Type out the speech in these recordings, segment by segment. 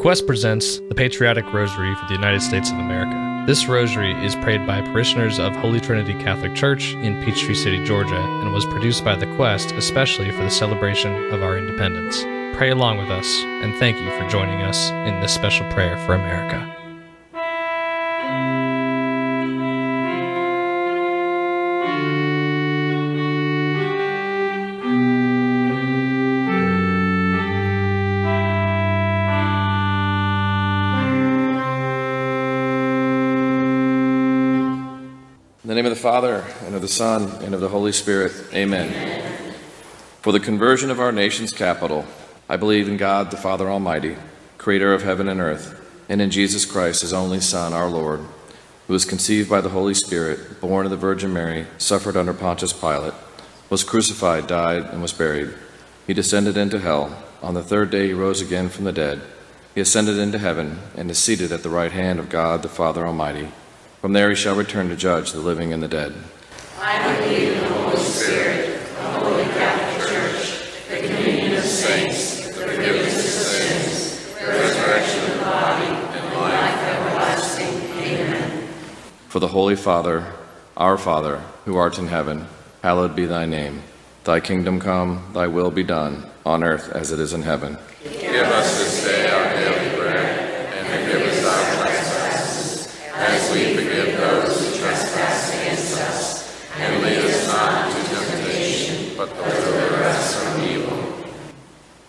Quest presents the Patriotic Rosary for the United States of America. This rosary is prayed by parishioners of Holy Trinity Catholic Church in Peachtree City, Georgia, and was produced by the Quest especially for the celebration of our independence. Pray along with us, and thank you for joining us in this special prayer for America. Father, and of the Son, and of the Holy Spirit, amen. For the conversion of our nation's capital, I believe in God, the Father Almighty, creator of heaven and earth, and in Jesus Christ, his only Son, our Lord, who was conceived by the Holy Spirit, born of the Virgin Mary, suffered under Pontius Pilate, was crucified, died, and was buried. He descended into hell. On the third day he rose again from the dead. He ascended into heaven, and is seated at the right hand of God, the Father Almighty. From there he shall return to judge the living and the dead. I believe in the Holy Spirit, the Holy Catholic Church, the communion of saints, the forgiveness of sins, the resurrection of the body, and life everlasting. Amen. For the Holy Father, our Father, who art in heaven, hallowed be thy name. Thy kingdom come, thy will be done, on earth as it is in heaven. Give us this day our daily bread, and forgive us our trespasses, as we forgive those who trespass against us. And lead us not into temptation, but deliver us from evil.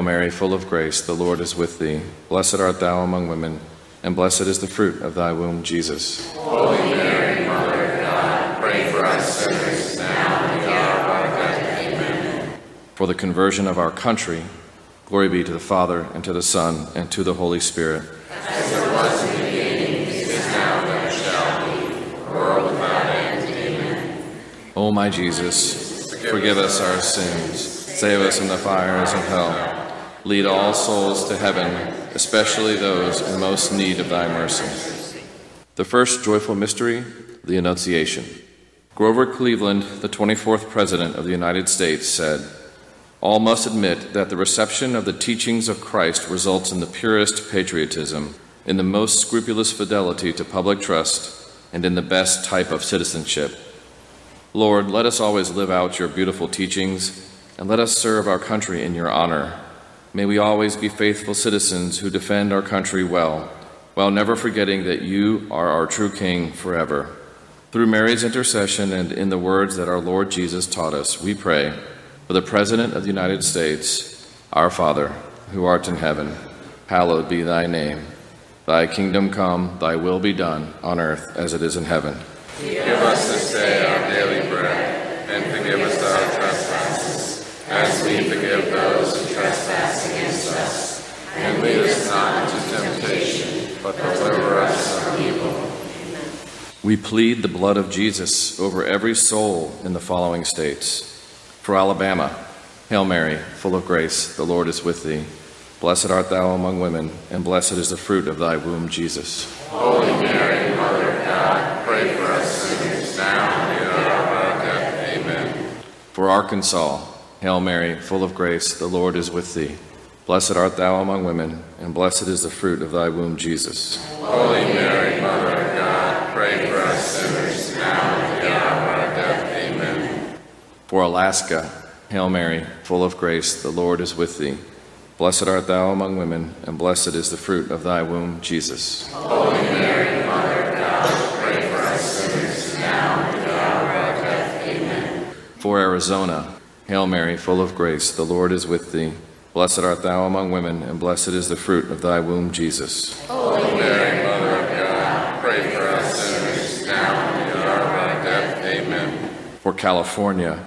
Hail Mary, full of grace, the Lord is with thee. Blessed art thou among women, and blessed is the fruit of thy womb, Jesus. Holy Mary, Mother of God, pray for us sinners, now and at the hour of our death. Amen. For the conversion of our country, glory be to the Father, and to the Son, and to the Holy Spirit. As it was in the beginning, is now, and ever shall be, world without end. Amen. O my Jesus, forgive us our sins, save us from the fires of hell. Lead all souls to heaven, especially those in most need of thy mercy. The first joyful mystery, the Annunciation. Grover Cleveland, the 24th President of the United States, said, All must admit that the reception of the teachings of Christ results in the purest patriotism, in the most scrupulous fidelity to public trust, and in the best type of citizenship. Lord, let us always live out your beautiful teachings, and let us serve our country in your honor. May we always be faithful citizens who defend our country well, while never forgetting that you are our true King forever. Through Mary's intercession and in the words that our Lord Jesus taught us, we pray for the President of the United States, our Father, who art in heaven, hallowed be thy name. Thy kingdom come, thy will be done, on earth as it is in heaven. Give us this day our daily bread, and forgive us our trespasses, as we forgive those who trespass against us. And lead us not into temptation, but deliver us from evil. We plead the blood of Jesus over every soul in the following states. For Alabama, Hail Mary, full of grace, the Lord is with thee. Blessed art thou among women, and blessed is the fruit of thy womb, Jesus. Holy Mary, Mother of God, pray for us sinners, now and at the hour of our death. Amen. For Arkansas, Hail Mary, full of grace, the Lord is with thee. Blessed art thou among women, and blessed is the fruit of thy womb, Jesus. Holy Mary, Mother of God, pray for us sinners, now and at the hour of our death. Amen. For Alaska, Hail Mary, full of grace, the Lord is with thee. Blessed art thou among women, and blessed is the fruit of thy womb, Jesus. Holy Mary, Mother of God, pray for us sinners, now and at the hour of death. Amen. For Arizona, Hail Mary, full of grace, the Lord is with thee. Blessed art thou among women, and blessed is the fruit of thy womb, Jesus. Holy Mary, Mother of God, pray for us sinners, now and at the hour of death. Amen. For California,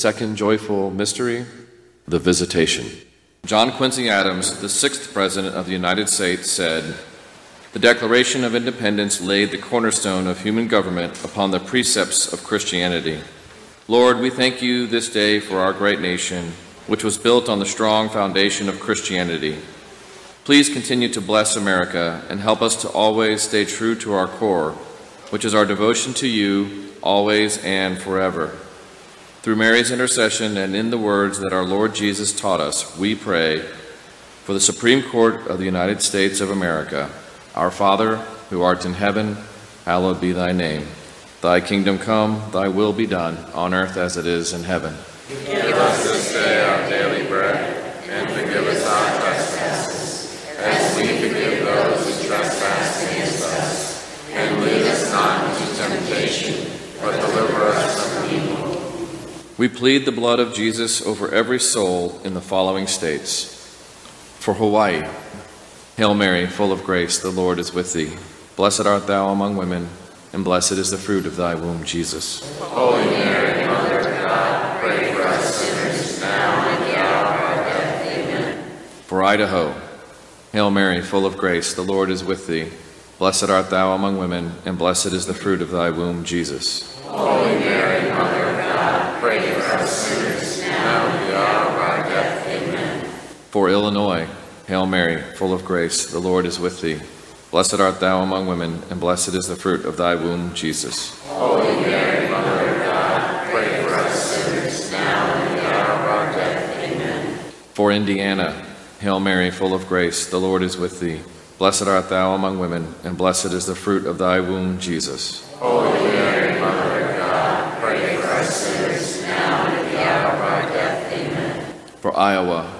Second joyful mystery, the visitation. John Quincy Adams, the sixth President of the United States, said, The Declaration of Independence laid the cornerstone of human government upon the precepts of Christianity. Lord, we thank you this day for our great nation, which was built on the strong foundation of Christianity. Please continue to bless America and help us to always stay true to our core, which is our devotion to you, always and forever. Through Mary's intercession and in the words that our Lord Jesus taught us, we pray, For the Supreme Court of the United States of America, our Father, who art in heaven, hallowed be thy name. Thy kingdom come, thy will be done, on earth as it is in heaven. Give us this day our daily bread, and forgive us our trespasses, as we forgive those who trespass against us. And lead us not into temptation, but deliver us from evil. We plead the blood of Jesus over every soul in the following states. For Hawaii, Hail Mary, full of grace, the Lord is with thee. Blessed art thou among women, and blessed is the fruit of thy womb, Jesus. Holy Mary, Mother of God, pray for us sinners, now and at the hour of our death. Amen. For Idaho, Hail Mary, full of grace, the Lord is with thee. Blessed art thou among women, and blessed is the fruit of thy womb, Jesus. Holy Mary, Mother of God, pray for us sinners, now and at the hour of our death. Amen. For Illinois, Hail Mary, full of grace, the Lord is with thee. Blessed art thou among women, and blessed is the fruit of thy womb, Jesus. Holy Mary, Mother of God, pray for us sinners, now and at the hour of our death. Amen. For Indiana, Hail Mary, full of grace, the Lord is with thee. Blessed art thou among women, and blessed is the fruit of thy womb, Jesus. Holy Mary, Mother of God, pray for us sinners, now and at the hour of our death. Amen. For Iowa,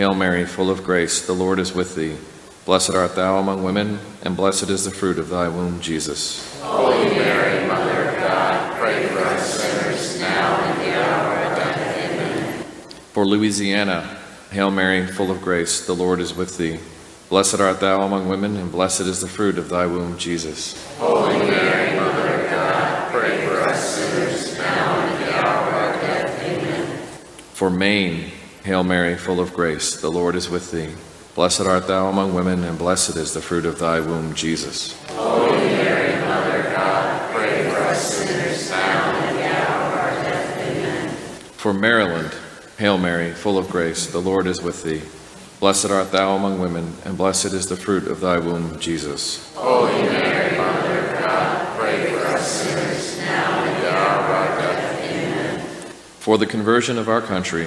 Hail Mary, full of grace, the Lord is with thee. Blessed art thou among women, and blessed is the fruit of thy womb, Jesus. Holy Mary, Mother of God, pray for us sinners, now and at the hour of our death. Amen. For Louisiana, Hail Mary, full of grace, the Lord is with thee. Blessed art thou among women, and blessed is the fruit of thy womb, Jesus. Holy Mary, Mother of God, pray for us sinners, now and at the hour of our death. Amen. For Maine, Hail Mary, full of grace, the Lord is with thee. Blessed art thou among women, and blessed is the fruit of thy womb, Jesus. Holy Mary, Mother of God, pray for us sinners, now and at the hour of our death. Amen. For Maryland, Hail Mary, full of grace, the Lord is with thee. Blessed art thou among women, and blessed is the fruit of thy womb, Jesus. Holy Mary, Mother of God, pray for us sinners, now and at the hour of our death. Amen. For the conversion of our country,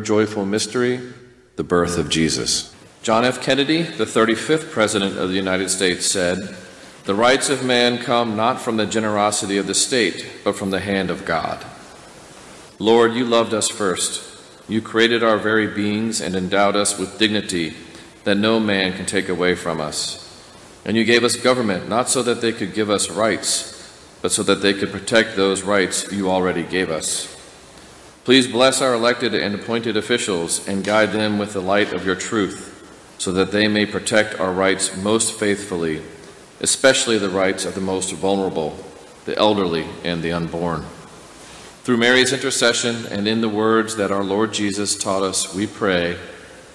Joyful mystery, the birth of Jesus. John F. Kennedy, the 35th President of the United States, said, The rights of man come not from the generosity of the state, but from the hand of God. Lord, you loved us first. You created our very beings and endowed us with dignity that no man can take away from us. And you gave us government not so that they could give us rights, but so that they could protect those rights you already gave us. Please bless our elected and appointed officials and guide them with the light of your truth, so that they may protect our rights most faithfully, especially the rights of the most vulnerable, the elderly, and the unborn. Through Mary's intercession and in the words that our Lord Jesus taught us, we pray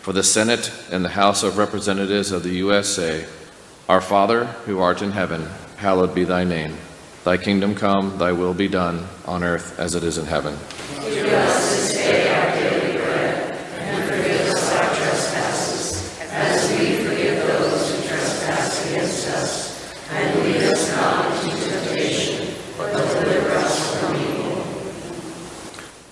for the Senate and the House of Representatives of the USA. Our Father, who art in heaven, hallowed be thy name. Thy kingdom come, thy will be done, on earth as it is in heaven. Give us this day our daily bread, and forgive us our trespasses, as we forgive those who trespass against us. And lead us not into temptation, but deliver us from evil.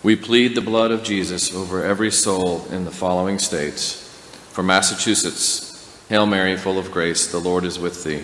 We plead the blood of Jesus over every soul in the following states. For Massachusetts, Hail Mary, full of grace, the Lord is with thee.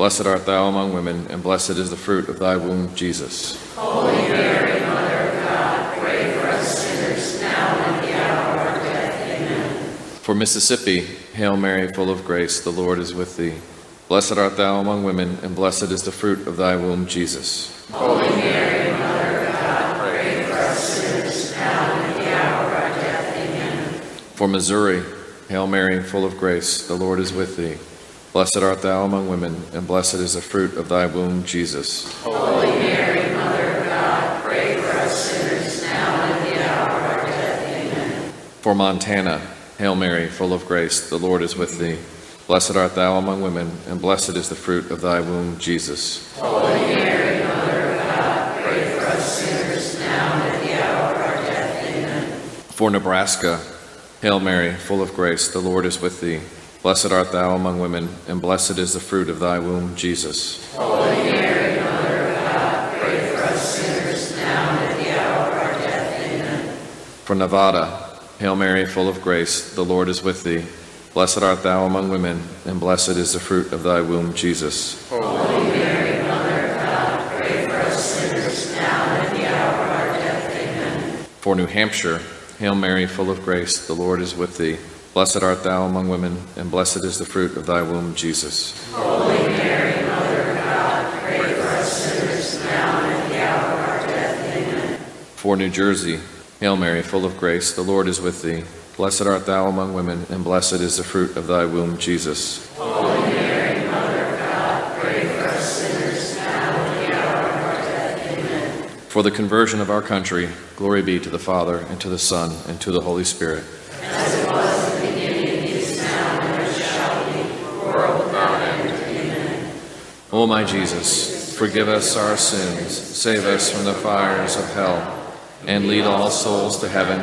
Blessed art thou among women, and blessed is the fruit of thy womb, Jesus. Holy Mary, Mother of God, pray for us sinners, now and at the hour of our death. Amen. For Mississippi, Hail Mary, full of grace, the Lord is with thee. Blessed art thou among women, and blessed is the fruit of thy womb, Jesus. Holy Mary, Mother of God, pray for us sinners, now and at the hour of our death. Amen. For Missouri, Hail Mary, full of grace, the Lord is with thee. Blessed art thou among women, and blessed is the fruit of thy womb, Jesus. Holy Mary, Mother of God, pray for us sinners, now and at the hour of our death. Amen. For Montana, Hail Mary, full of grace, the Lord is with thee. Blessed art thou among women, and blessed is the fruit of thy womb, Jesus. Holy Mary, Mother of God, pray for us sinners, now and at the hour of our death. Amen. For Nebraska, Hail Mary, full of grace, the Lord is with thee. Blessed art thou among women, and blessed is the fruit of thy womb, Jesus. Holy Mary, Mother of God, pray for us sinners, now and at the hour of our death. Amen. For Nevada, Hail Mary, full of grace, the Lord is with thee. Blessed art thou among women, and blessed is the fruit of thy womb, Jesus. Holy Mary, Mother of God, pray for us sinners, now and at the hour of our death. Amen. For New Hampshire, Hail Mary, full of grace, the Lord is with thee. Blessed art thou among women, and blessed is the fruit of thy womb, Jesus. Holy Mary, Mother of God, pray for us sinners, now and at the hour of our death. Amen. For New Jersey, Hail Mary, full of grace, the Lord is with thee. Blessed art thou among women, and blessed is the fruit of thy womb, Jesus. Holy Mary, Mother of God, pray for us sinners, now and at the hour of our death. Amen. For the conversion of our country, glory be to the Father, and to the Son, and to the Holy Spirit. As it was in the beginning, is now, and ever shall be, world without end. Amen. O my Jesus, forgive us our sins, save us from the fires of hell, and lead all souls to heaven,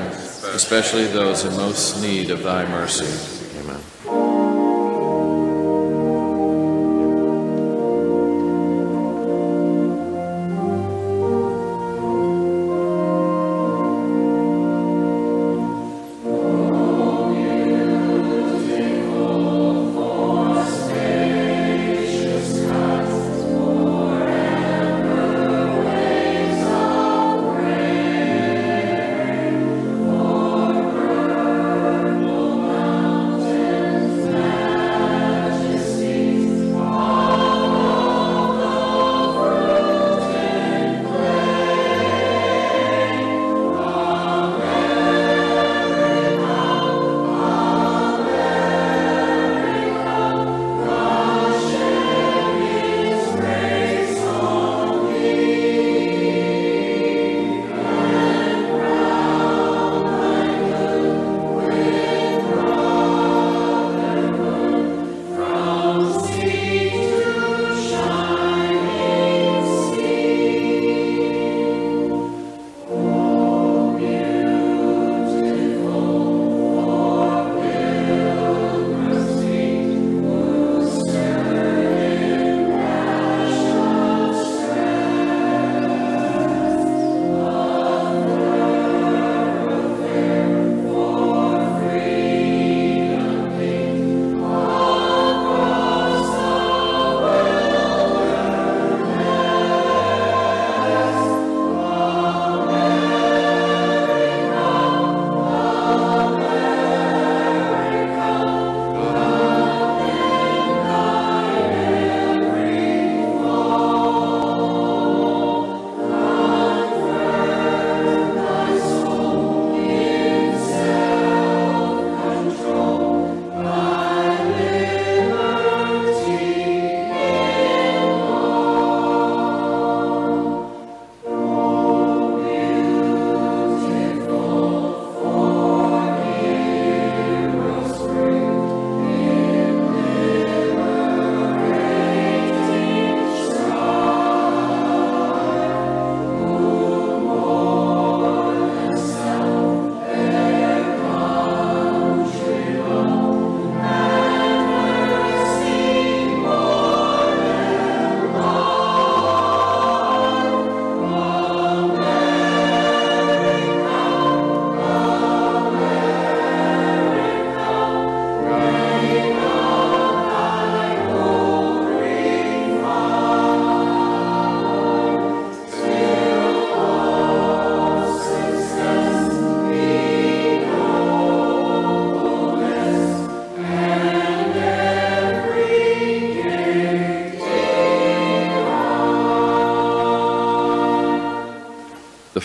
especially those in most need of thy mercy.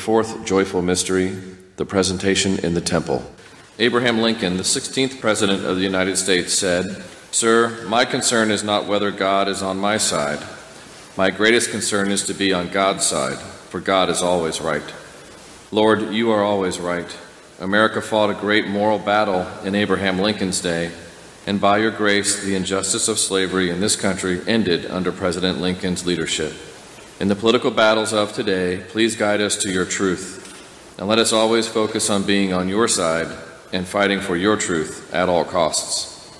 Fourth joyful mystery, the presentation in the temple. Abraham Lincoln, the 16th President of the United States, said, Sir, my concern is not whether God is on my side. My greatest concern is to be on God's side, for God is always right. Lord, you are always right. America fought a great moral battle in Abraham Lincoln's day, and by your grace, the injustice of slavery in this country ended under President Lincoln's leadership. In the political battles of today, please guide us to your truth, and let us always focus on being on your side and fighting for your truth at all costs.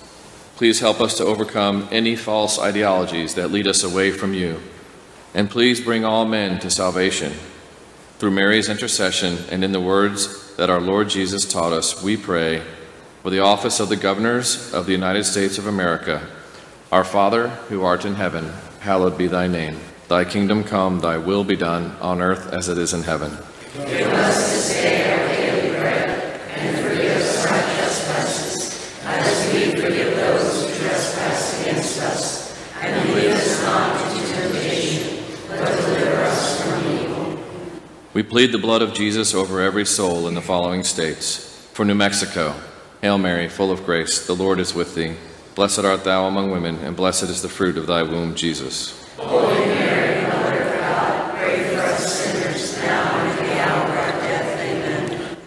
Please help us to overcome any false ideologies that lead us away from you, and please bring all men to salvation. Through Mary's intercession and in the words that our Lord Jesus taught us, we pray for the office of the governors of the United States of America. Our Father, who art in heaven, hallowed be thy name. Thy kingdom come, thy will be done, on earth as it is in heaven. Give us this day our daily bread, and forgive us our trespasses, as we forgive those who trespass against us. And lead us not into temptation, but deliver us from evil. We plead the blood of Jesus over every soul in the following states. For New Mexico, Hail Mary, full of grace, the Lord is with thee. Blessed art thou among women, and blessed is the fruit of thy womb, Jesus. Holy Mary, Mother of God, pray for us sinners, now and at the hour of our death. Amen.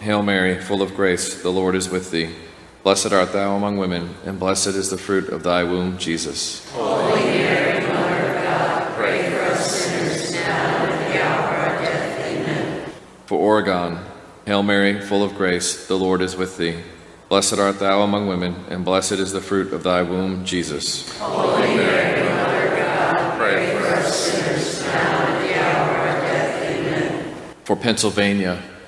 Hail Mary, full of grace, the Lord is with thee. Blessed art thou among women, and blessed is the fruit of thy womb, Jesus. Holy Mary, Mother of God, pray for us sinners, now and at the hour of death. Amen. For Oregon, Hail Mary, full of grace, the Lord is with thee. Blessed art thou among women, and blessed is the fruit of thy womb, Jesus. Holy Mary, Mother of God, pray for us sinners, now and at the hour of death. Amen. For Pennsylvania,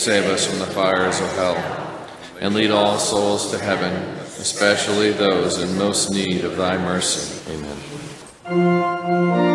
save us from the fires of hell, and lead all souls to heaven, especially those in most need of thy mercy. Amen.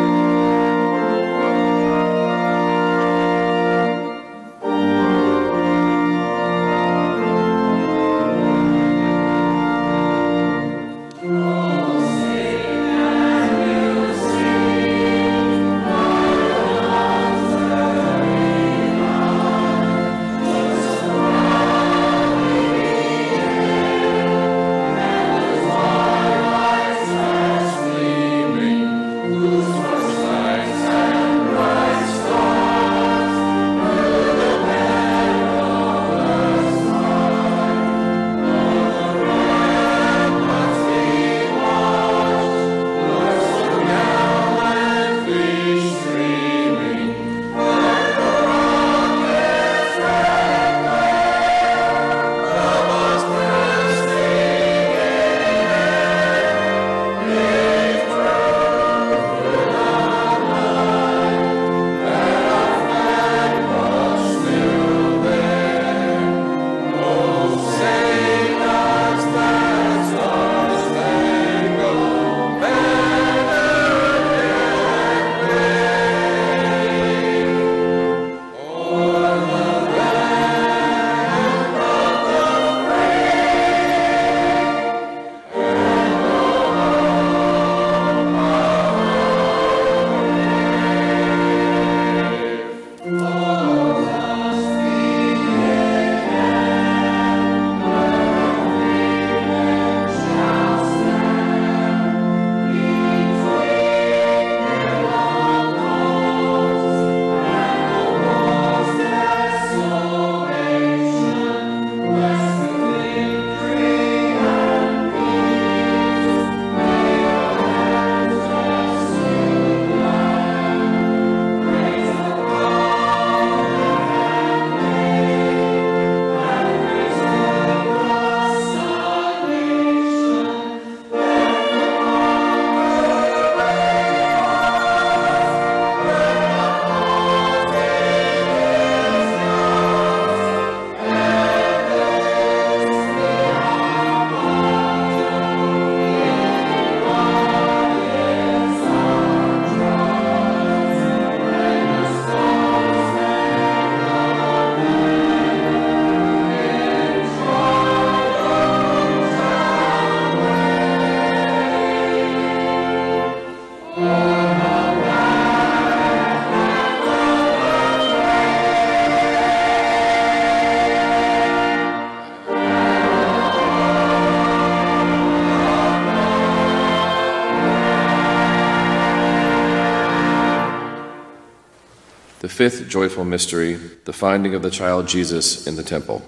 The fifth joyful mystery, the finding of the child Jesus in the temple.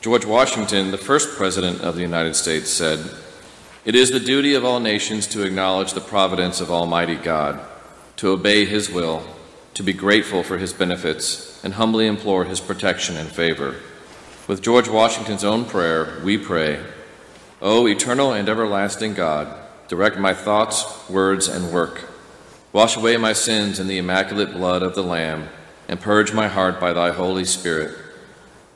George Washington, the first president of the United States, said, It is the duty of all nations to acknowledge the providence of Almighty God, to obey His will, to be grateful for His benefits, and humbly implore His protection and favor. With George Washington's own prayer, we pray, O eternal and everlasting God, direct my thoughts, words, and work. Wash away my sins in the immaculate blood of the Lamb and purge my heart by thy Holy Spirit.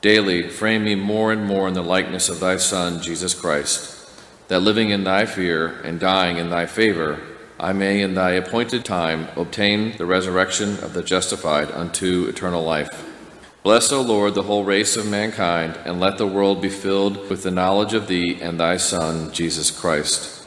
Daily frame me more and more in the likeness of thy Son, Jesus Christ, that living in thy fear and dying in thy favor, I may in thy appointed time obtain the resurrection of the justified unto eternal life. Bless, O Lord, the whole race of mankind, and let the world be filled with the knowledge of thee and thy Son, Jesus Christ.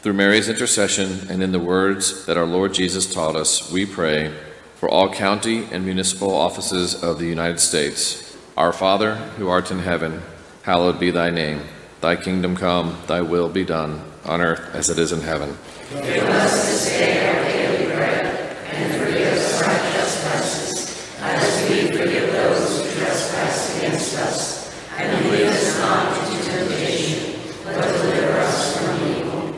Through Mary's intercession and in the words that our Lord Jesus taught us, we pray for all county and municipal offices of the United States. Our Father, who art in heaven, hallowed be thy name. Thy kingdom come, thy will be done, on earth as it is in heaven. Give us this day our daily bread, and forgive us our trespasses, as we forgive those who trespass against us. And lead us not into temptation, but deliver us from evil.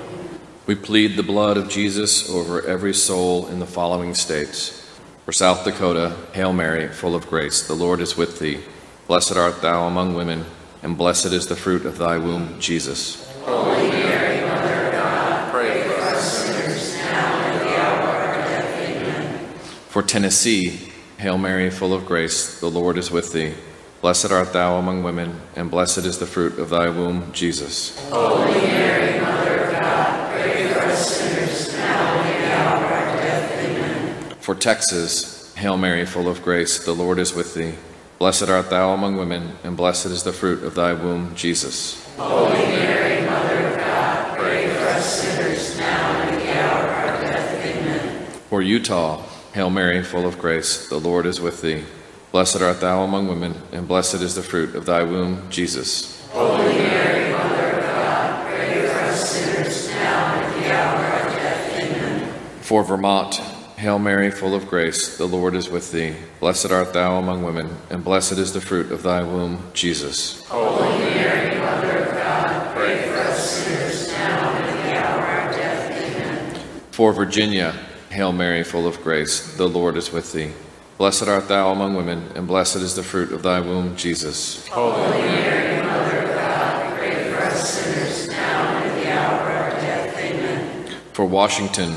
We plead the blood of Jesus over every soul in the following states. For South Dakota, Hail Mary, full of grace, the Lord is with thee. Blessed art thou among women, and blessed is the fruit of thy womb, Jesus. Holy Mary, Mother of God, pray for us sinners, now and at the hour of our death. Amen. For Tennessee, Hail Mary, full of grace, the Lord is with thee. Blessed art thou among women, and blessed is the fruit of thy womb, Jesus. Holy Mary, Mother of God, pray for us sinners, now and at the hour of our death. Amen. For Texas, Hail Mary, full of grace, the Lord is with thee. Blessed art thou among women, and blessed is the fruit of thy womb, Jesus. Holy Mary, Mother of God, pray for us sinners, now and at the hour of our death. Amen. For Utah, Hail Mary, full of grace, the Lord is with thee. Blessed art thou among women, and blessed is the fruit of thy womb, Jesus. Holy Mary, Mother of God, pray for us sinners, now and at the hour of our death. Amen. For Vermont, Hail Mary, full of grace, the Lord is with thee. Blessed art thou among women, and blessed is the fruit of thy womb, Jesus. Holy Mary, Mother of God, pray for us sinners, now and at the hour of death. Amen. For Virginia, Hail Mary, full of grace, the Lord is with thee. Blessed art thou among women, and blessed is the fruit of thy womb, Jesus. Holy Mary, Mother of God, pray for us sinners, now and at the hour of death. Amen. For Washington,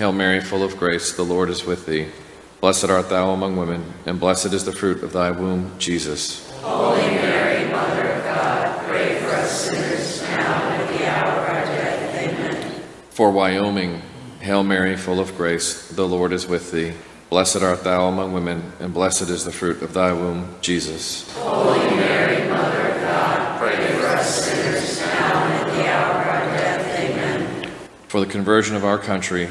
Hail Mary, full of grace, the Lord is with thee. Blessed art thou among women, and blessed is the fruit of thy womb, Jesus. Holy Mary, Mother of God, pray for us sinners, now and at the hour of our death. Amen. For Wyoming, Hail Mary, full of grace, the Lord is with thee. Blessed art thou among women, and blessed is the fruit of thy womb, Jesus. Holy Mary, Mother of God, pray for us sinners, now and at the hour of our death. Amen. For the conversion of our country,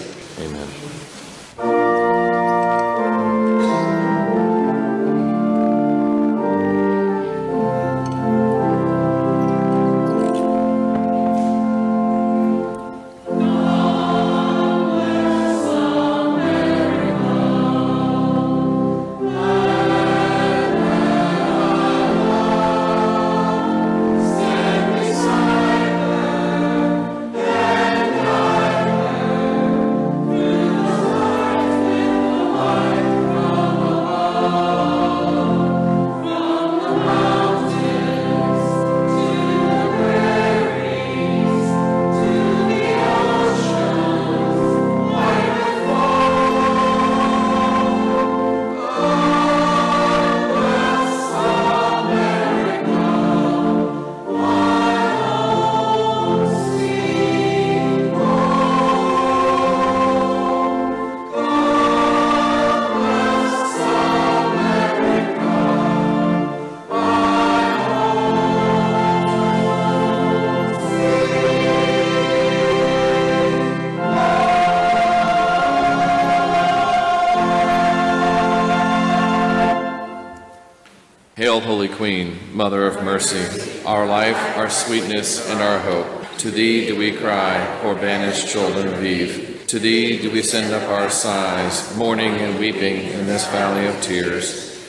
Hail, Holy Queen, Mother of Mercy, our life, our sweetness, and our hope. To thee do we cry, poor banished children of Eve. To thee do we send up our sighs, mourning and weeping in this valley of tears.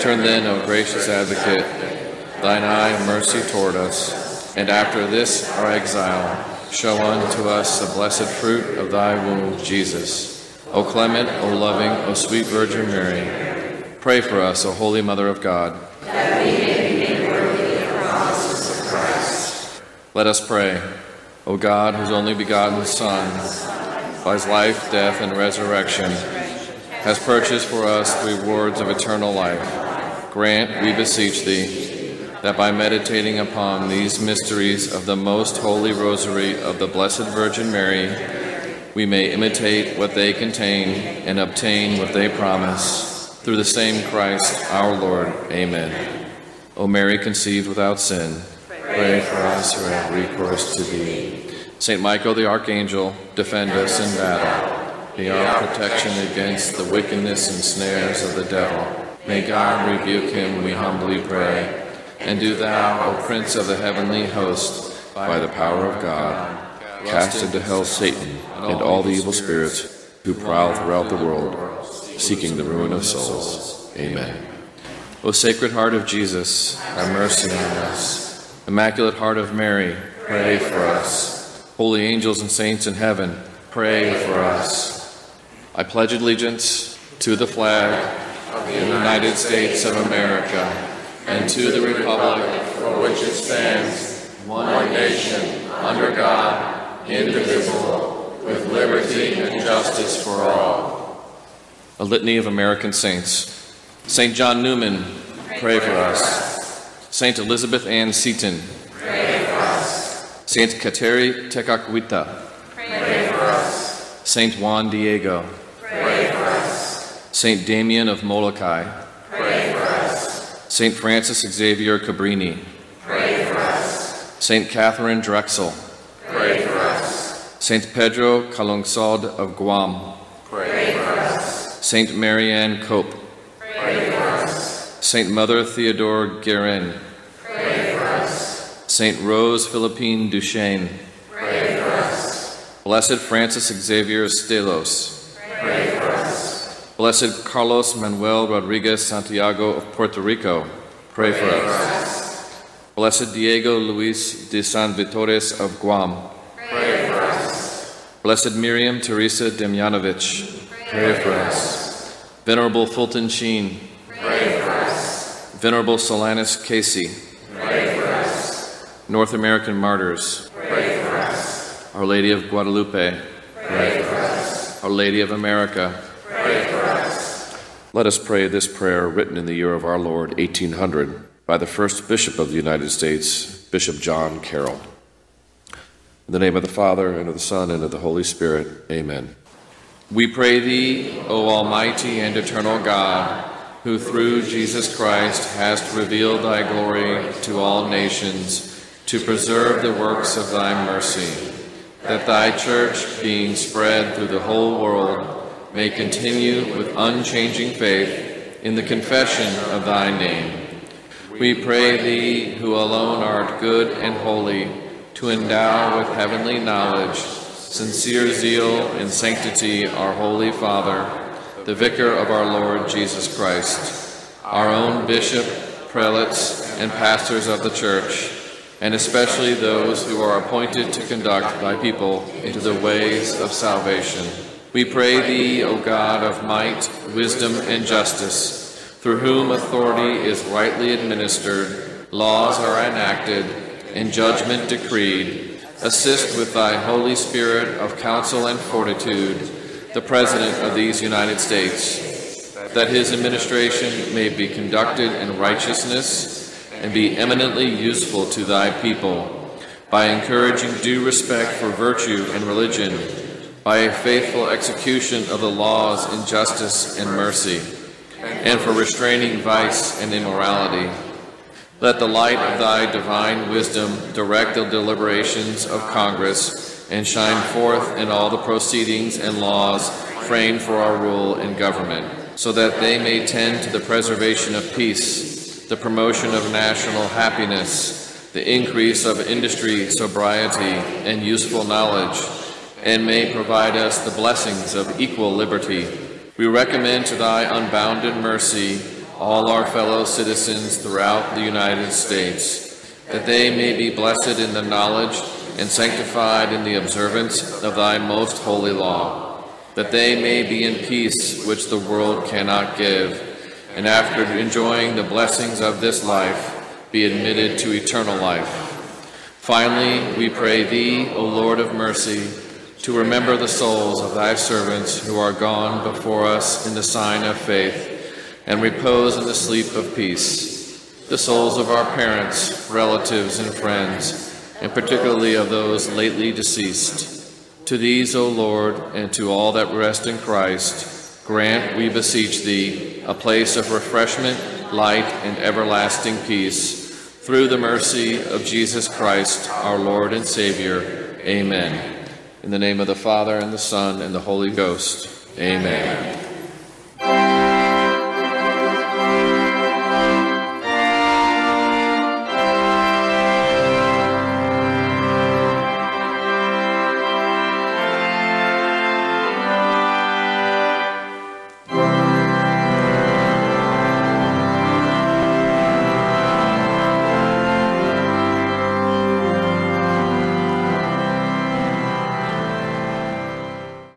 Turn then, O gracious advocate, thine eye of mercy toward us, and after this our exile, show unto us the blessed fruit of thy womb, Jesus. O clement, O loving, O sweet Virgin Mary, pray for us, O holy Mother of God. Let us pray. O God, whose only begotten Son, by his life, death, and resurrection, has purchased for us the rewards of eternal life, grant, we beseech thee, that by meditating upon these mysteries of the most holy rosary of the Blessed Virgin Mary, we may imitate what they contain and obtain what they promise. Through the same Christ our Lord. Amen. O Mary, conceived without sin, pray for us who have recourse to thee. Saint Michael the Archangel, defend us in battle. Be our protection against the wickedness and snares of the devil. May God rebuke him, we humbly pray. And do thou, O Prince of the heavenly host, by the power of God, cast into hell Satan and all the evil spirits who prowl throughout the world, seeking the ruin of souls. Amen. O Sacred Heart of Jesus, have mercy on us. Immaculate Heart of Mary, pray for us. Holy angels and saints in heaven, pray for us. I pledge allegiance to the flag of the United States of America and to the republic for which it stands, one nation, under God, indivisible, with liberty and justice for all. A litany of American saints. St. John Neumann, pray for us. St. Elizabeth Ann Seton, Pray for us. Saint Kateri Tekakwitha, Pray for us. Saint Juan Diego, Pray for us. Saint Damien of Molokai, Pray for us. Saint Frances Xavier Cabrini, Pray for us. Saint Catherine Drexel, Pray for us. Saint Pedro Calungsod of Guam, Pray us. Saint Marianne Cope, Pray for us. Saint Mother Theodore Guerin, Pray for us. Saint Rose Philippine Duchesne, Pray for us. Blessed Francis Xavier Seelos, Pray for us. Blessed Carlos Manuel Rodriguez Santiago of Puerto Rico, pray for us. Blessed Diego Luis de San Vitores of Guam, Pray for us. Blessed Miriam Teresa Demjanovich, pray for us. Venerable Fulton Sheen, Pray for us. Venerable Solanus Casey, Pray for us. North American Martyrs, Pray for us. Our Lady of Guadalupe, Pray for us. Our Lady of America. Pray for us. Let us pray this prayer written in the year of our Lord, 1800, by the first Bishop of the United States, Bishop John Carroll. In the name of the Father, and of the Son, and of the Holy Spirit, amen. We pray thee, O Almighty and eternal God, who through Jesus Christ hast revealed thy glory to all nations, to preserve the works of thy mercy, that thy church, being spread through the whole world, may continue with unchanging faith in the confession of thy name. We pray thee, who alone art good and holy, to endow with heavenly knowledge, sincere zeal, and sanctity our Holy Father, the Vicar of our Lord Jesus Christ, our own bishop, prelates, and pastors of the church, and especially those who are appointed to conduct thy people into the ways of salvation. We pray thee, O God of might, wisdom, and justice, through whom authority is rightly administered, laws are enacted, and judgment decreed, assist with thy Holy Spirit of counsel and fortitude the President of these United States, that his administration may be conducted in righteousness and be eminently useful to thy people, by encouraging due respect for virtue and religion, by a faithful execution of the laws in justice and mercy, and for restraining vice and immorality. Let the light of thy divine wisdom direct the deliberations of Congress and shine forth in all the proceedings and laws framed for our rule and government, so that they may tend to the preservation of peace, the promotion of national happiness, the increase of industry, sobriety, and useful knowledge, and may provide us the blessings of equal liberty. We recommend to thy unbounded mercy all our fellow citizens throughout the United States, that they may be blessed in the knowledge and sanctified in the observance of thy most holy law, that they may be in peace which the world cannot give, and after enjoying the blessings of this life, be admitted to eternal life. Finally, we pray thee, O Lord of mercy, to remember the souls of thy servants who are gone before us in the sign of faith, and repose in the sleep of peace, the souls of our parents, relatives, and friends, and particularly of those lately deceased. To these, O Lord, and to all that rest in Christ, grant, we beseech thee, a place of refreshment, light, and everlasting peace, through the mercy of Jesus Christ, our Lord and Savior. Amen. In the name of the Father, and the Son, and the Holy Ghost. Amen.